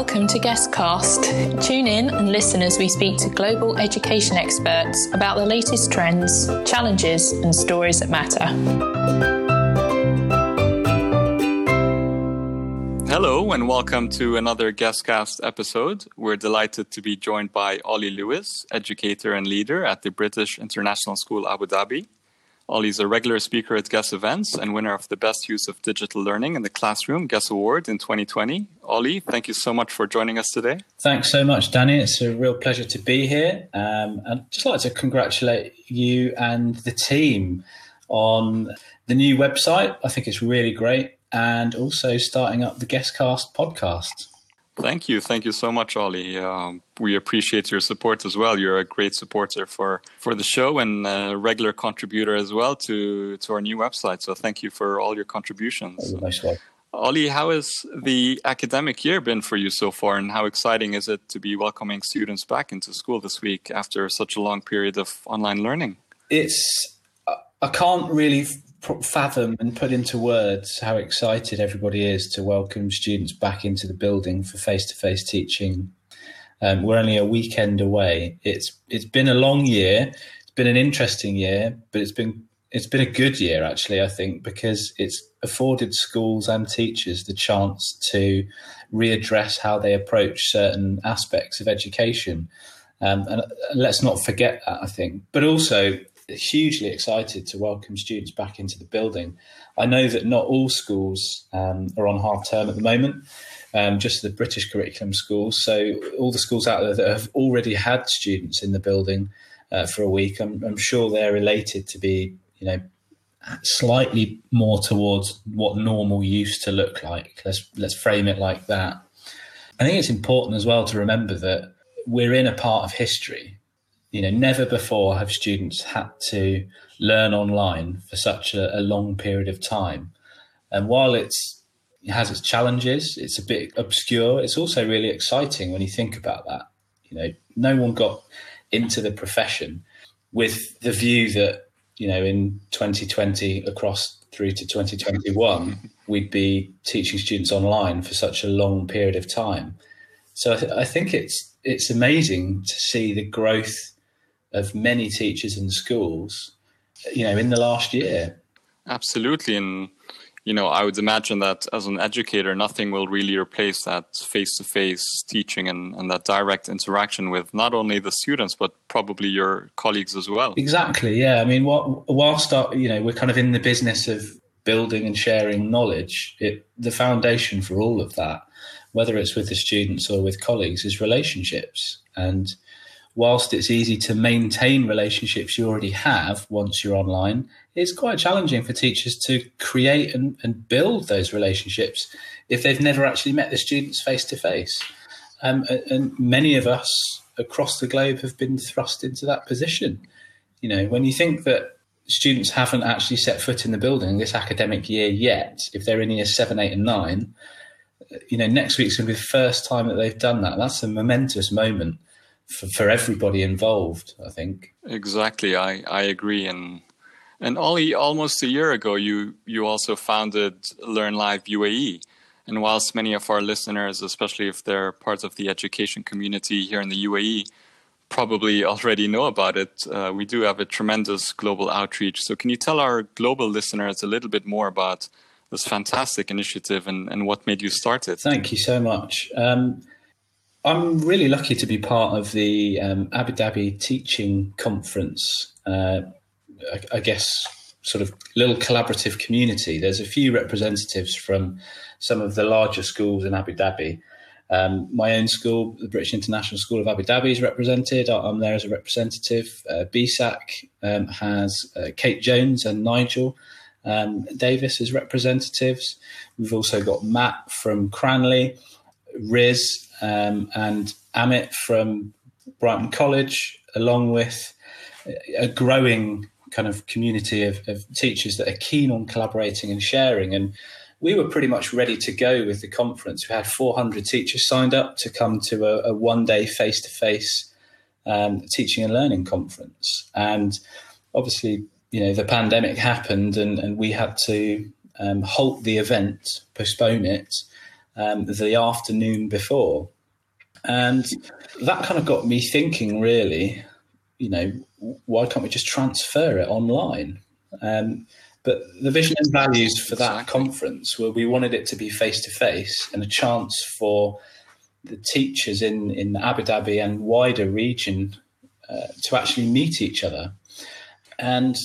Welcome to Guestcast. Tune in and listen as we speak to global education experts about the latest trends, challenges, and stories that matter. Hello, and welcome to another Guestcast episode. We're delighted to be joined by Ollie Lewis, educator and leader at the British International School Abu Dhabi. Ollie's a regular speaker at GESS events and winner of the Best Use of Digital Learning in the Classroom GESS Award in 2020. Ollie, thank you so much for joining us today. Thanks so much, Danny. It's a real pleasure to be here. Um, I'd just like to congratulate you and the team on the new website. I think it's really great. And also starting up the Guestcast podcast. Thank you. Thank you so much, Ollie. Um, we appreciate your support as well. You're a great supporter for, for the show and a regular contributor as well to, to our new website. So thank you for all your contributions. Nice Ollie, how has the academic year been for you so far, and how exciting is it to be welcoming students back into school this week after such a long period of online learning? It's I can't really fathom and put into words how excited everybody is to welcome students back into the building for face-to-face teaching. Um, we're only a weekend away. It's it's been a long year. It's been an interesting year, but it's been it's been a good year actually. I think because it's afforded schools and teachers the chance to readdress how they approach certain aspects of education. Um, and let's not forget that. I think, but also hugely excited to welcome students back into the building. I know that not all schools um, are on half term at the moment, um, just the British curriculum schools. So, all the schools out there that have already had students in the building uh, for a week, I'm, I'm sure they're related to be, you know, slightly more towards what normal used to look like. Let's let's frame it like that. I think it's important as well to remember that we're in a part of history you know, never before have students had to learn online for such a, a long period of time. And while it's it has its challenges, it's a bit obscure. It's also really exciting when you think about that. You know, no one got into the profession with the view that you know in 2020 across through to 2021 we'd be teaching students online for such a long period of time. So I, th- I think it's it's amazing to see the growth of many teachers in schools, you know, in the last year. Absolutely. And, you know, I would imagine that as an educator, nothing will really replace that face to face teaching and, and that direct interaction with not only the students, but probably your colleagues as well. Exactly. Yeah. I mean, what, whilst, our, you know, we're kind of in the business of building and sharing knowledge, it, the foundation for all of that, whether it's with the students or with colleagues, is relationships. And, whilst it's easy to maintain relationships you already have once you're online, it's quite challenging for teachers to create and, and build those relationships if they've never actually met the students face to face. And many of us across the globe have been thrust into that position. You know, when you think that students haven't actually set foot in the building this academic year yet, if they're in year seven, eight, and nine, uh, you know, next week's going to be the first time that they've done that. That's a momentous moment for, for everybody involved. I think exactly. I I agree. And and Ollie, almost a year ago, you you also founded Learn Live UAE. And whilst many of our listeners, especially if they're part of the education community here in the UAE, probably already know about it, uh, we do have a tremendous global outreach. So, can you tell our global listeners a little bit more about this fantastic initiative and, and what made you start it? Thank you so much. Um, I'm really lucky to be part of the um, Abu Dhabi Teaching Conference. Uh, I, I, guess sort of little collaborative community. There's a few representatives from some of the larger schools in Abu Dhabi. Um, my own school, the British International School of Abu Dhabi, is represented. I'm there as a representative. Uh, BSAK um, has uh, Kate Jones and Nigel um, Davis as representatives. We've also got Matt from Cranleigh, Riz um, and Amit from Brighton College, along with a growing kind of community of, of, teachers that are keen on collaborating and sharing. And we were pretty much ready to go with the conference. We had 400 teachers signed up to come to a, a one day face to face teaching and learning conference. And obviously, you know, the pandemic happened and, and we had to um, halt the event, postpone it. Um, the afternoon before. And that kind of got me thinking, really, you know, why can't we just transfer it online? Um, but the vision and values for that conference were we wanted it to be face to face and a chance for the teachers in, in Abu Dhabi and wider region uh, to actually meet each other. And,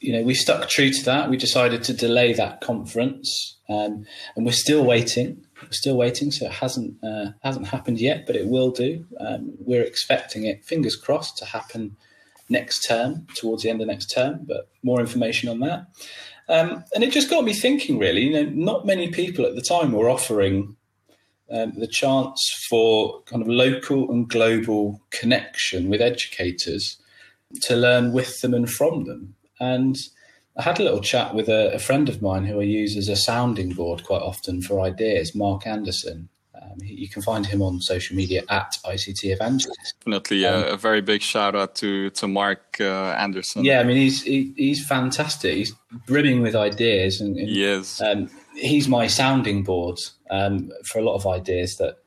you know, we stuck true to that. We decided to delay that conference um, and we're still waiting. We're still waiting, so it hasn't uh, hasn't happened yet, but it will do. Um, we're expecting it, fingers crossed, to happen next term, towards the end of next term, but more information on that. Um, and it just got me thinking, really. You know, not many people at the time were offering um, the chance for kind of local and global connection with educators to learn with them and from them. And I had a little chat with a, a friend of mine who I use as a sounding board quite often for ideas, Mark Anderson. Um, you can find him on social media at ICT Evangelist. Definitely um, a, a, very big shout out to to Mark uh, Anderson. Yeah, I mean he's he, he's fantastic. He's brimming with ideas, and, and he is. Um, he's my sounding board um, for a lot of ideas that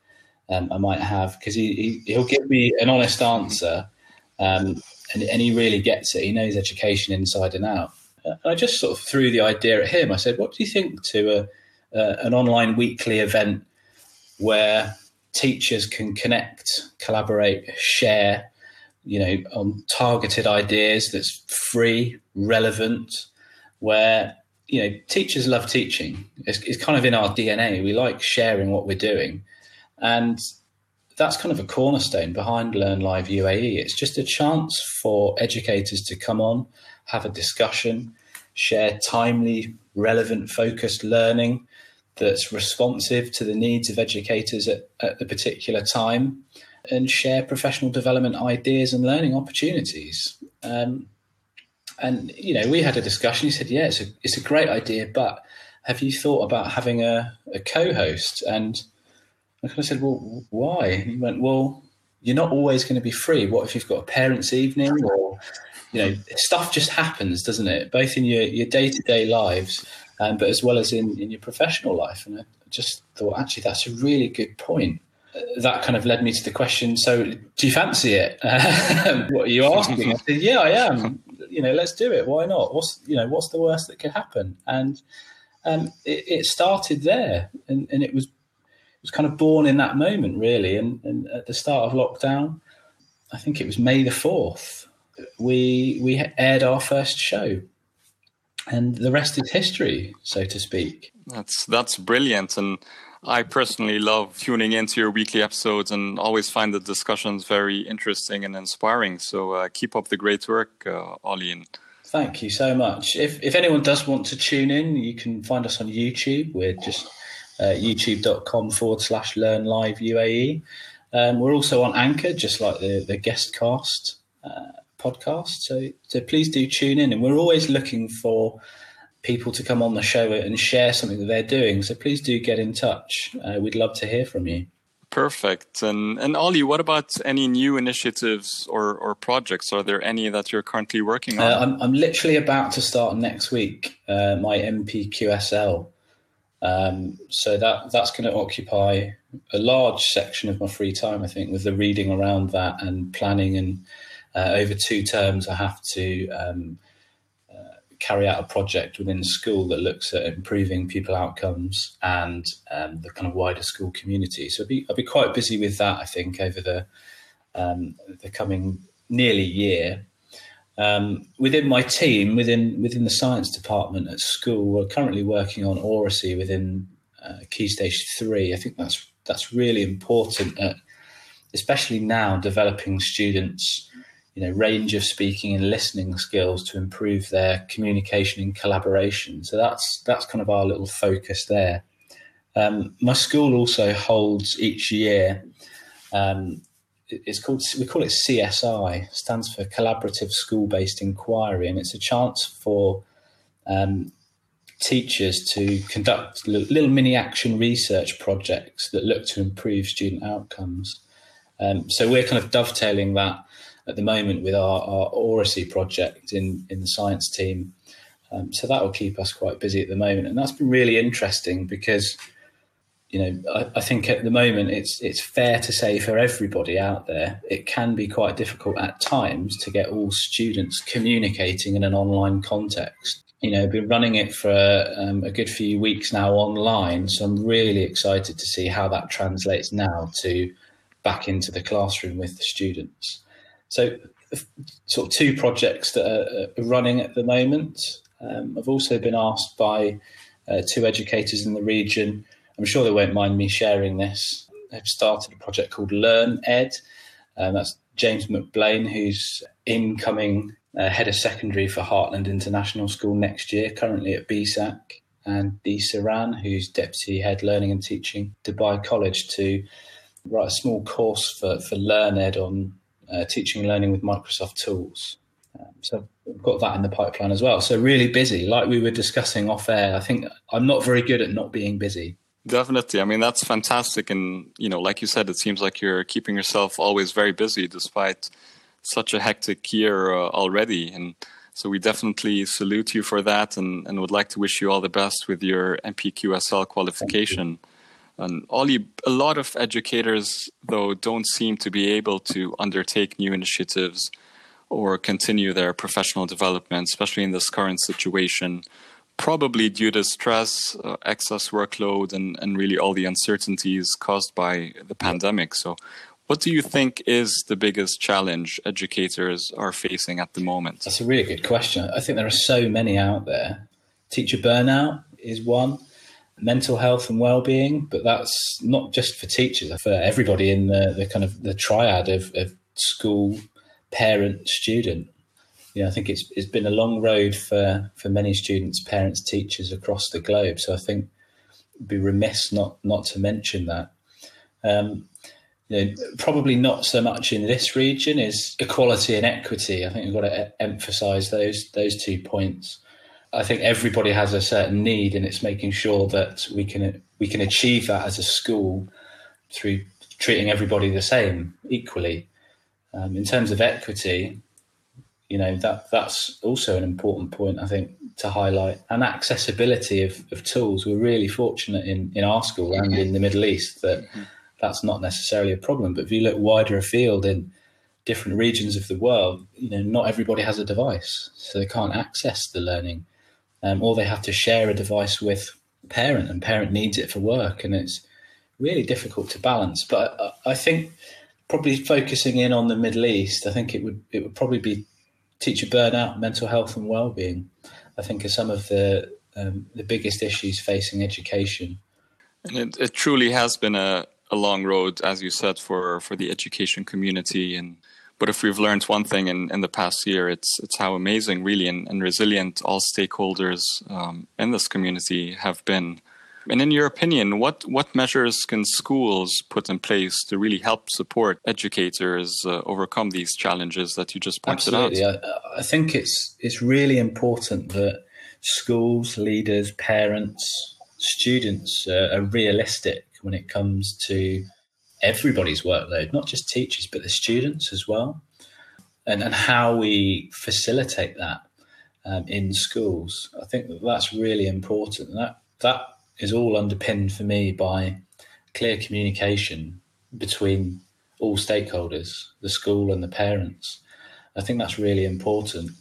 um, I might have because he, he will give me an honest answer, um, and, and he really gets it. He knows education inside and out. And I just sort of threw the idea at him. I said, "What do you think to a, uh, an online weekly event?" where teachers can connect, collaborate, share, you know, on targeted ideas that's free, relevant, where, you know, teachers love teaching. It's, it's kind of in our DNA. We like sharing what we're doing. And that's kind of a cornerstone behind Learn Live UAE. It's just a chance for educators to come on, have a discussion, share timely, relevant, focused learning, that's responsive to the needs of educators at, at the particular time and share professional development ideas and learning opportunities. Um, and you know, we had a discussion. He said, "Yeah, it's a it's a great idea, but have you thought about having a, a co-host?" And I kind of said, "Well, why?" He went, "Well, you're not always going to be free. What if you've got a parents' evening or you know, stuff just happens, doesn't it? Both in your your day to day lives um, but as well as in, in your professional life. And I just thought, actually, that's a really good point. That kind of led me to the question. So, do you fancy it? what are you asking? I said, yeah, I am. You know, let's do it. Why not? What's you know, what's the worst that could happen? And um, it, it, started there, and, and it was was kind of born in that moment, really. And, and at the start of lockdown, I think it was May the fourth. We we aired our first show, and the rest is history, so to speak. That's that's brilliant, and I personally love tuning into your weekly episodes and always find the discussions very interesting and inspiring. So uh, keep up the great work, uh, Ollie. Thank you so much. If if anyone does want to tune in, you can find us on YouTube. We're just youtube.com forward slash learn live UAE. Um, we're also on Anchor, just like the the guest cast. Uh, podcast. So, so please do tune in. And we're always looking for people to come on the show and share something that they're doing. So please do get in touch. Uh, we'd love to hear from you. Perfect. And and Ollie, what about any new initiatives or, or projects? Are there any that you're currently working on? Uh, I'm, I'm literally about to start next week uh, my NPQSL. Um, so that that's going to occupy a large section of my free time, I think, with the reading around that and planning and uh, over two terms, I have to um, uh, carry out a project within school that looks at improving pupil outcomes and um, the kind of wider school community. So I'll be, I'll be quite busy with that, I think, over the um, the coming nearly year. Um, within my team, within within the science department at school, we're currently working on oracy within uh, Key Stage Three. I think that's that's really important, at, especially now developing students you know range of speaking and listening skills to improve their communication and collaboration. So that's that's kind of our little focus there. Um, my school also holds each year. Um, it's called we call it CSI, stands for Collaborative School Based Inquiry, and it's a chance for um, teachers to conduct little mini action research projects that look to improve student outcomes. Um, so we're kind of dovetailing that at the moment with our, our oracy project in, in the science team. Um, so that will keep us quite busy at the moment. And that's been really interesting because you know, I, I, think at the moment it's it's fair to say for everybody out there, it can be quite difficult at times to get all students communicating in an online context. You know, been running it for um, a good few weeks now online, so I'm really excited to see how that translates now to back into the classroom with the students. So, sort of two projects that are running at the moment. Um, I've also been asked by uh, two educators in the region I'm sure they won't mind me sharing this. They've started a project called Learn Ed. Um, that's James McBlain, who's incoming uh, head of secondary for Heartland International School next year, currently at BSAK, and Dee Saran, who's deputy head learning and teaching Dubai College, to write a small course for, for Learn Ed on uh, teaching and learning with Microsoft tools. Um, so we've got that in the pipeline as well. So really busy, like we were discussing off air. I think I'm not very good at not being busy. Definitely. I mean, that's fantastic. And, you know, like you said, it seems like you're keeping yourself always very busy despite such a hectic year uh, already. And so we definitely salute you for that and, and would like to wish you all the best with your NPQSL qualification. And Ollie, a lot of educators, though, don't seem to be able to undertake new initiatives or continue their professional development, especially in this current situation probably due to stress, uh, excess workload, and, and really all the uncertainties caused by the pandemic. So, what do you think is the biggest challenge educators are facing at the moment? That's a really good question. I think there are so many out there. Teacher burnout is one, mental health and well-being, but that's not just for teachers, for everybody in the, the kind of the triad of, of school, parent, student know, I think it's it's been a long road for for many students, parents, teachers across the globe. So I think it'd be remiss not not to mention that. Um, you know, probably not so much in this region is equality and equity. I think we've got to emphasise those those two points. I think everybody has a certain need, and it's making sure that we can we can achieve that as a school through treating everybody the same equally. Um, in terms of equity, you know that that's also an important point I think to highlight and accessibility of, of tools. We're really fortunate in in our school and in the Middle East that mm-hmm. that's not necessarily a problem. But if you look wider afield in different regions of the world, you know, not everybody has a device, so they can't access the learning, um, or they have to share a device with parent, and parent needs it for work, and it's really difficult to balance. But I, I think probably focusing in on the Middle East, I think it would it would probably be teacher burnout, mental health, and well-being. I think are some of the um, the biggest issues facing education. And it, it truly has been a, a long road, as you said, for for the education community. And but if we've learned one thing in, in the past year, it's it's how amazing, really, and, and resilient all stakeholders um, in this community have been and in your opinion, what, what measures can schools put in place to really help support educators uh, overcome these challenges that you just pointed Absolutely. out? I, I think it's it's really important that schools, leaders, parents, students uh, are realistic when it comes to everybody's workload, not just teachers, but the students as well, and, and how we facilitate that um, in schools. I think that that's really important. That that is all underpinned for me by clear communication between all stakeholders, the school and the parents. I think that's really important.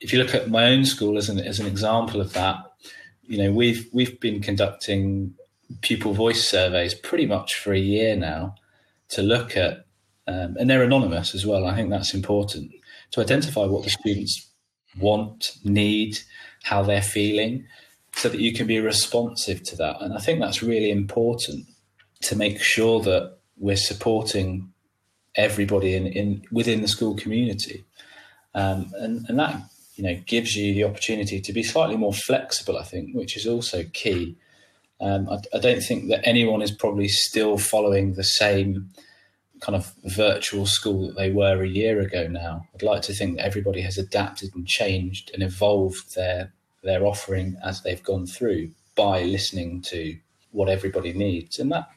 If you look at my own school as an as an example of that, you know we've we've been conducting pupil voice surveys pretty much for a year now to look at, um, and they're anonymous as well. I think that's important to identify what the students want, need, how they're feeling, so that you can be responsive to that. And I think that's really important to make sure that we're supporting everybody in, in within the school community. Um, and, and that you know gives you the opportunity to be slightly more flexible, I think, which is also key. Um, I, I, don't think that anyone is probably still following the same kind of virtual school that they were a year ago now. I'd like to think that everybody has adapted and changed and evolved their their offering as they've gone through by listening to what everybody needs. And that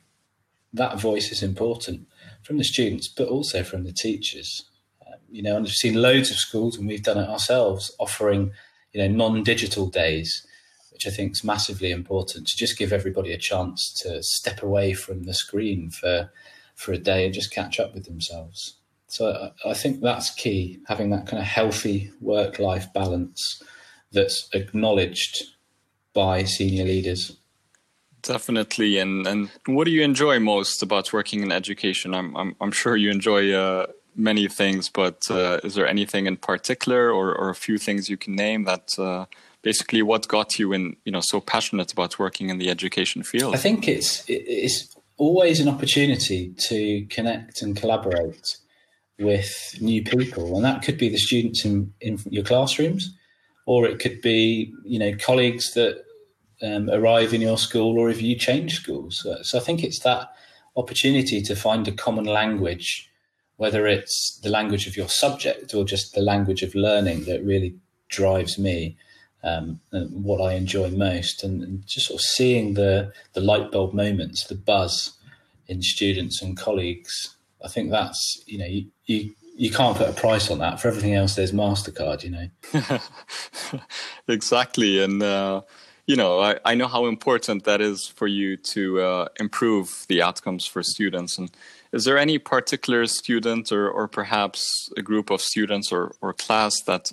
that voice is important from the students, but also from the teachers. Um, you know, and I've seen loads of schools, and we've done it ourselves, offering you know non-digital days which I think is massively important to just give everybody a chance to step away from the screen for for a day and just catch up with themselves. So I, I think that's key, having that kind of healthy work life balance that's acknowledged by senior leaders. Definitely, and and what do you enjoy most about working in education? I'm I'm, I'm sure you enjoy uh, many things, but uh, is there anything in particular, or, or a few things you can name that uh, basically what got you in you know so passionate about working in the education field? I think it's it's always an opportunity to connect and collaborate with new people, and that could be the students in in your classrooms, or it could be you know colleagues that um, arrive in your school or if you change schools. So, so, I think it's that opportunity to find a common language, whether it's the language of your subject or just the language of learning that really drives me. Um, and what I enjoy most, and, and, just sort of seeing the the light bulb moments, the buzz in students and colleagues. I think that's you know you, you you can't put a price on that. For everything else, there's Mastercard. You know. exactly, and uh, you know, I, I know how important that is for you to uh, improve the outcomes for students. And is there any particular student or, or perhaps a group of students or, or class that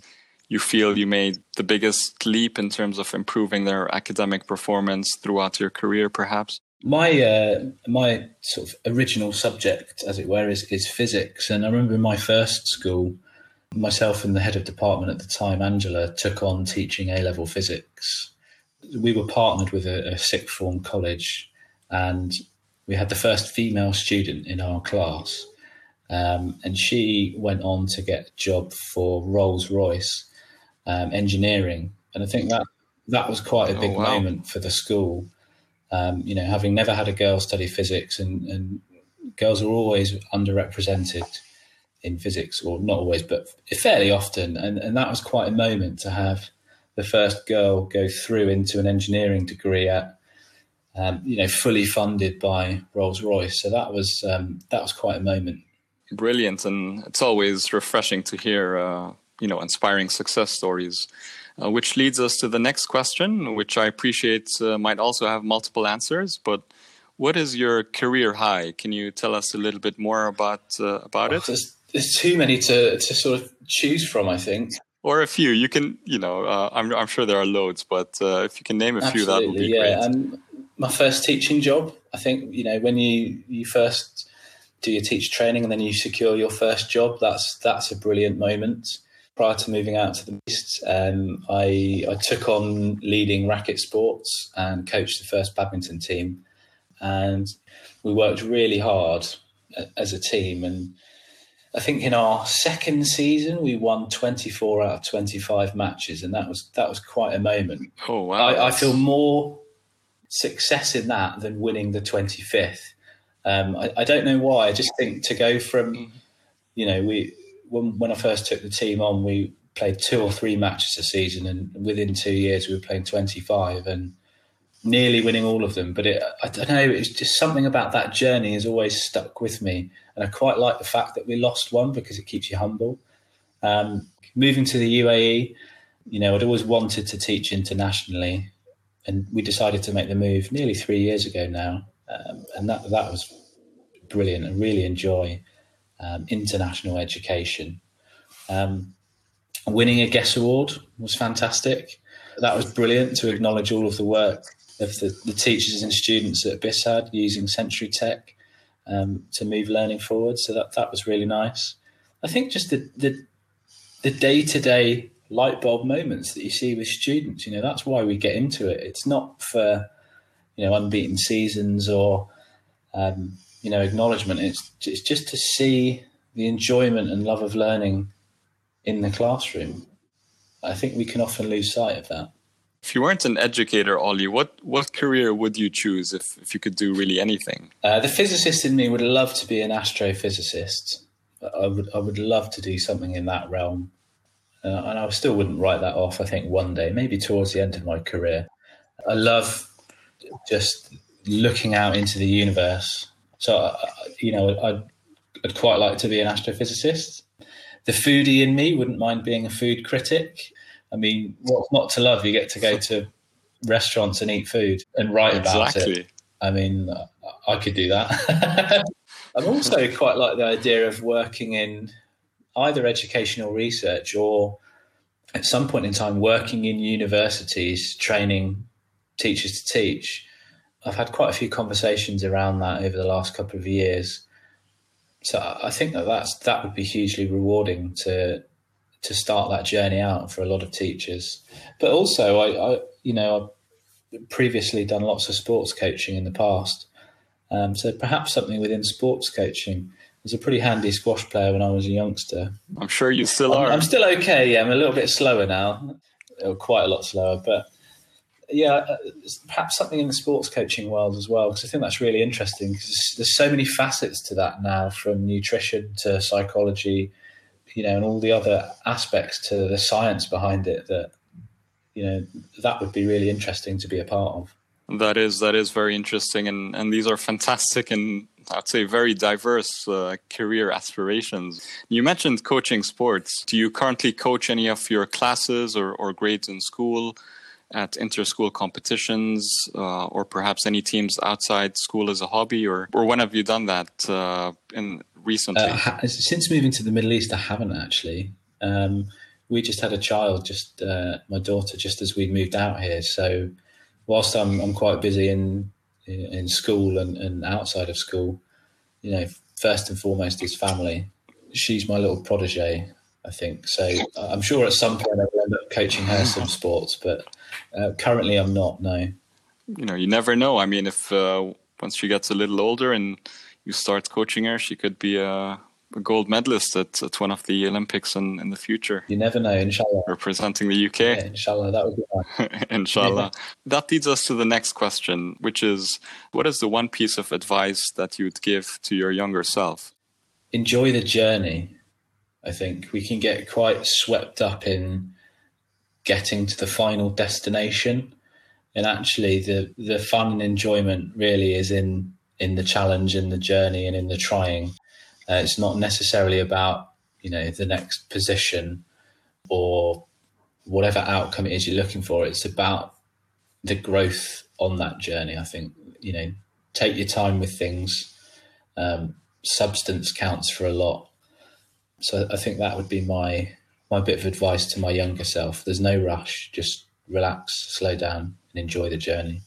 you feel you made the biggest leap in terms of improving their academic performance throughout your career, perhaps? My uh, my sort of original subject, as it were, is, is physics. And I remember in my first school, myself and the head of department at the time, Angela, took on teaching A level physics we were partnered with a, a sixth form college, and we had the first female student in our class. Um, and she went on to get a job for Rolls Royce um, engineering, and I think that that was quite a oh, big oh, wow. moment for the school. Um, you know, having never had a girl study physics, and, and girls are always underrepresented in physics, or not always, but fairly often, and and that was quite a moment to have the first girl go through into an engineering degree at um, you know fully funded by Rolls Royce. So that was um, that was quite a moment. Brilliant, and it's always refreshing to hear uh, you know inspiring success stories. Uh, which leads us to the next question, which I appreciate uh, might also have multiple answers. But what is your career high? Can you tell us a little bit more about uh, about oh, it? There's, there's too many to to sort of choose from. I think or a few. You can, you know, uh, I'm I'm sure there are loads, but uh, if you can name a Absolutely, few, that would be yeah. great. Um, my first teaching job, I think, you know, when you you first do your teacher training and then you secure your first job, that's that's a brilliant moment. Prior to moving out to the East, um, I I took on leading racket sports and coached the first badminton team, and we worked really hard as a team and I think in our second season we won 24 out of 25 matches, and that was that was quite a moment. Oh wow! I, I feel more success in that than winning the 25th. Um, I, I, don't know why. I just think to go from, mm-hmm. you know, we when when I first took the team on, we played two or three matches a season, and within two years we were playing 25 and nearly winning all of them. But it, I don't know. It's just something about that journey has always stuck with me. And I quite like the fact that we lost one because it keeps you humble. Um, moving to the UAE, you know, I'd always wanted to teach internationally, and we decided to make the move nearly three years ago now, um, and that that was brilliant. I really enjoy um, international education. Um, winning a GESS Award was fantastic. That was brilliant to acknowledge all of the work of the, the teachers and students at BISAD using Century Tech um, to move learning forward. So that that was really nice. I think just the the the day to day light bulb moments that you see with students. You know, that's why we get into it. It's not for you know unbeaten seasons or um, you know acknowledgement. It's it's just to see the enjoyment and love of learning in the classroom. I think we can often lose sight of that. If you weren't an educator, Ollie, what, what career would you choose if, if you could do really anything? Uh, the physicist in me would love to be an astrophysicist. I would I would love to do something in that realm, uh, and I still wouldn't write that off. I think one day, maybe towards the end of my career, I love just looking out into the universe. So uh, you know, I'd, I'd quite like to be an astrophysicist. The foodie in me wouldn't mind being a food critic. I mean, what's not to love? You get to go to restaurants and eat food and write exactly. about it. I mean, I could do that. I'm also quite like the idea of working in either educational research or at some point in time working in universities training teachers to teach. I've had quite a few conversations around that over the last couple of years. So I think that that's, that would be hugely rewarding to to start that journey out for a lot of teachers. But also, I, I you know, I've previously done lots of sports coaching in the past, um, so perhaps something within sports coaching. I was a pretty handy squash player when I was a youngster. I'm sure you still are. I'm, I'm still okay. Yeah, I'm a little bit slower now, quite a lot slower, but yeah, uh, perhaps something in the sports coaching world as well, because I think that's really interesting. Because there's so many facets to that now, from nutrition to psychology, you know, and all the other aspects to the science behind it. That you know, that would be really interesting to be a part of. That is that is very interesting, and and these are fantastic and I'd say very diverse uh, career aspirations. You mentioned coaching sports. Do you currently coach any of your classes or, or grades in school at inter-school competitions, uh, or perhaps any teams outside school as a hobby, or or when have you done that uh, in recently? Uh, since moving to the Middle East, I haven't actually. Um, we just had a child, just uh, my daughter, just as we moved out here, so whilst I'm I'm quite busy in in school and, and outside of school, you know, first and foremost is family. She's my little protege, I think. So I'm sure at some point I will end up coaching her some sports, but uh, currently I'm not. No. You know, you never know. I mean, if uh, once she gets a little older and you start coaching her, she could be a a gold medalist at, at one of the Olympics in, in the future. You never know, inshallah. Representing the UK. Yeah, inshallah, that would be nice. inshallah. Yeah. That leads us to the next question, which is what is the one piece of advice that you would give to your younger self? Enjoy the journey. I think we can get quite swept up in getting to the final destination. And actually the the fun and enjoyment really is in in the challenge in the journey and in the trying uh, it's not necessarily about you know the next position or whatever outcome it is you're looking for. It's about the growth on that journey. I think you know take your time with things. Um, substance counts for a lot. So I think that would be my my bit of advice to my younger self. There's no rush. Just relax, slow down, and enjoy the journey.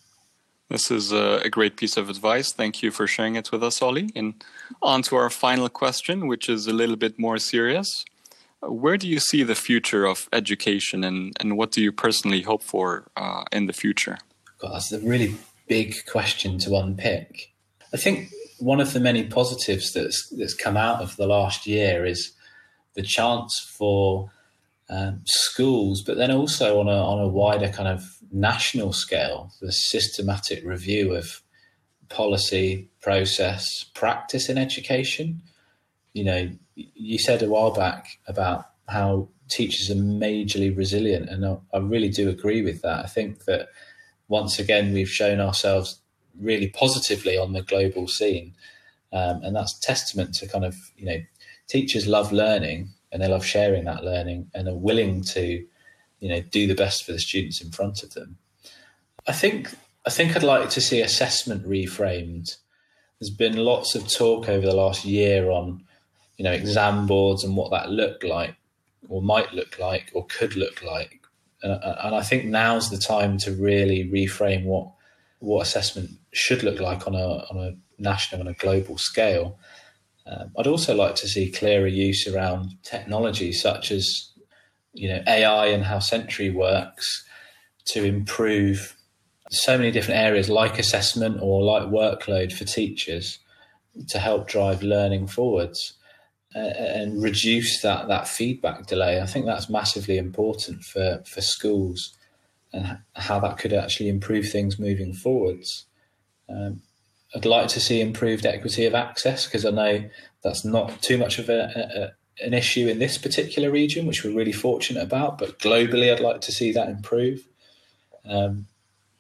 This is a, great piece of advice. Thank you for sharing it with us, Ollie. And on to our final question, which is a little bit more serious. Where do you see the future of education and, and what do you personally hope for uh, in the future? God, that's a really big question to unpick. I think one of the many positives that's, that's come out of the last year is the chance for um, schools, but then also on a, on a wider kind of national scale, the systematic review of policy, process, practice in education. You know, you said a while back about how teachers are majorly resilient, and I, I really do agree with that. I think that once again we've shown ourselves really positively on the global scene, um, and that's testament to kind of you know teachers love learning and they love sharing that learning and are willing to you know do the best for the students in front of them. I think I think I'd like to see assessment reframed. There's been lots of talk over the last year on you know exam boards and what that looked like or might look like or could look like. And, and I think now's the time to really reframe what what assessment should look like on a on a national and a global scale. Um, I'd also like to see clearer use around technology such as you know AI and how Century works to improve so many different areas like assessment or like workload for teachers to help drive learning forwards uh, and reduce that that feedback delay. I think that's massively important for for schools and how that could actually improve things moving forwards. Um, I'd like to see improved equity of access because I know that's not too much of a, a an issue in this particular region, which we're really fortunate about. But globally, I'd like to see that improve. Um,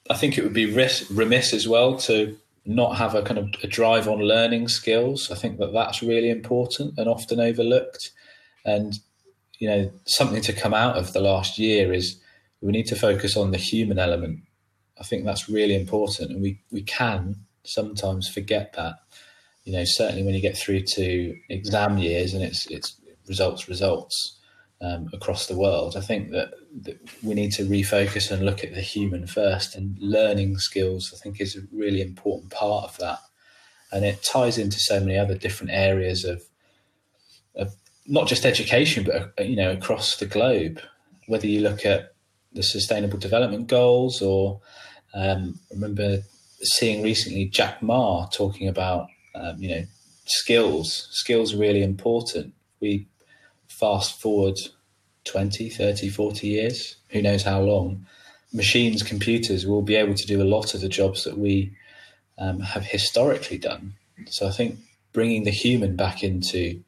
I think it would be remiss as well to not have a kind of a drive on learning skills. I think that that's really important and often overlooked. And you know, something to come out of the last year is we need to focus on the human element I think that's really important, and we we can sometimes forget that. You know, certainly when you get through to exam years and it's it's results results um, across the world, I think that, that we need to refocus and look at the human first. And learning skills, I think, is a really important part of that, and it ties into so many other different areas of of not just education, but uh, you know across the globe. Whether you look at the Sustainable Development Goals, or um, remember seeing recently Jack Ma talking about um, you know skills. Skills are really important. We fast forward 20, 30, 40 years, who knows how long. Machines, computers will be able to do a lot of the jobs that we um, have historically done. So I think bringing the human back into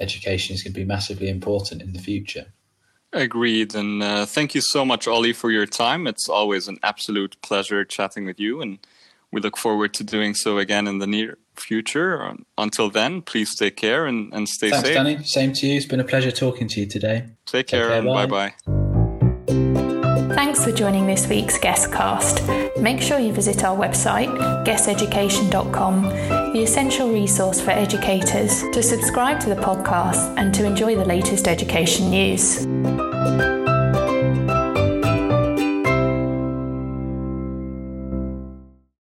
education is going to be massively important in the future. Agreed. And uh, thank you so much, Ollie, for your time. It's always an absolute pleasure chatting with you. And we look forward to doing so again in the near future. Until then, please take care and, and stay safe. Thanks, safe. Danny. Same to you. It's been a pleasure talking to you today. Take, take care, care, and bye bye. Thanks for joining this week's guest cast. Make sure you visit our website, gesseducation.com, the essential resource for educators, to subscribe to the podcast and to enjoy the latest education news.